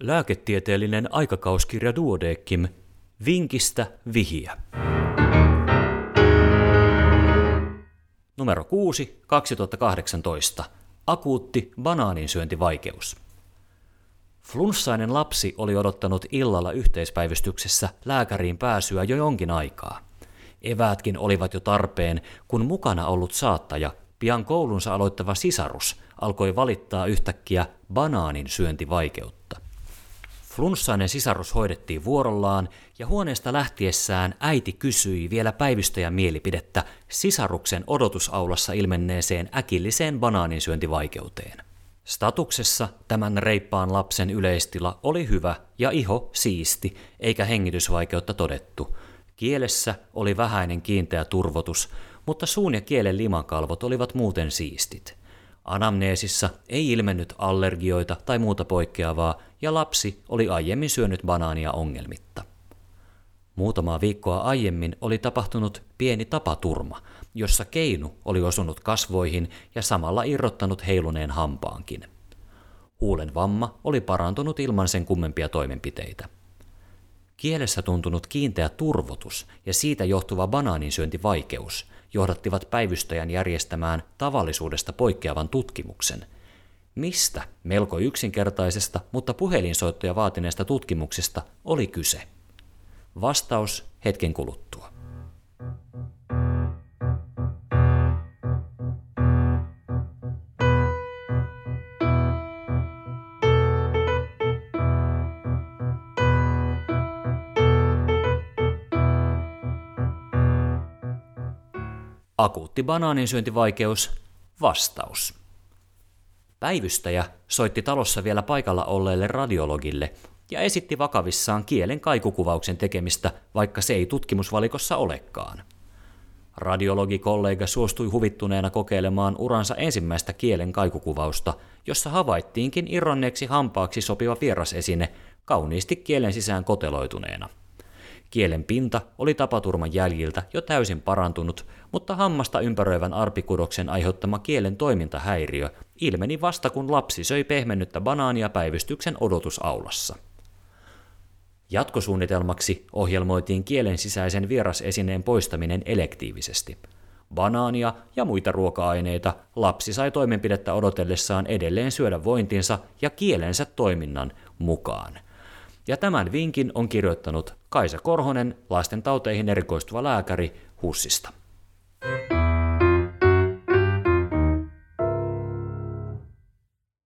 Lääketieteellinen aikakauskirja Duodeckim. Vinkistä vihiä. Numero 6, 2018. Akuutti banaaninsyöntivaikeus. Flunssainen lapsi oli odottanut illalla yhteispäivystyksessä lääkäriin pääsyä jo jonkin aikaa. Eväätkin olivat jo tarpeen, kun mukana ollut saattaja, pian koulunsa aloittava sisarus, alkoi valittaa yhtäkkiä banaanin syöntivaikeutta. Flunssainen sisarus hoidettiin vuorollaan, ja huoneesta lähtiessään äiti kysyi vielä päivystäjän mielipidettä sisaruksen odotusaulassa ilmenneeseen äkilliseen banaaninsyöntivaikeuteen. Statuksessa tämän reippaan lapsen yleistila oli hyvä ja iho siisti, eikä hengitysvaikeutta todettu. Kielessä oli vähäinen kiinteä turvotus, mutta suun ja kielen limakalvot olivat muuten siistit. Anamneesissa ei ilmennyt allergioita tai muuta poikkeavaa, ja lapsi oli aiemmin syönyt banaania ongelmitta. Muutamaa viikkoa aiemmin oli tapahtunut pieni tapaturma, jossa keinu oli osunut kasvoihin ja samalla irrottanut heiluneen hampaankin. Huulen vamma oli parantunut ilman sen kummempia toimenpiteitä. Kielessä tuntunut kiinteä turvotus ja siitä johtuva banaaninsyöntivaikeus johdattivat päivystäjän järjestämään tavallisuudesta poikkeavan tutkimuksen. Mistä melko yksinkertaisesta, mutta puhelinsoittoja vaatineesta tutkimuksesta oli kyse? Vastaus hetken kuluttua. Akuutti banaaninsyöntivaikeus, vastaus. Päivystäjä soitti talossa vielä paikalla olleelle radiologille ja esitti vakavissaan kielen kaikukuvauksen tekemistä, vaikka se ei tutkimusvalikossa olekaan. Radiologikollega suostui huvittuneena kokeilemaan uransa ensimmäistä kielen kaikukuvausta, jossa havaittiinkin irronneeksi hampaaksi sopiva vierasesine kauniisti kielen sisään koteloituneena – Kielen pinta oli tapaturman jäljiltä jo täysin parantunut, mutta hammasta ympäröivän arpikudoksen aiheuttama kielen toimintahäiriö ilmeni vasta kun lapsi söi pehmennyttä banaania päivystyksen odotusaulassa. Jatkosuunnitelmaksi ohjelmoitiin kielen sisäisen vierasesineen poistaminen elektiivisesti. Banaania ja muita ruoka-aineita lapsi sai toimenpidettä odotellessaan edelleen syödä vointinsa ja kielensä toiminnan mukaan. Ja tämän vinkin on kirjoittanut Kaisa Korhonen, lasten tauteihin erikoistuva lääkäri HUSista.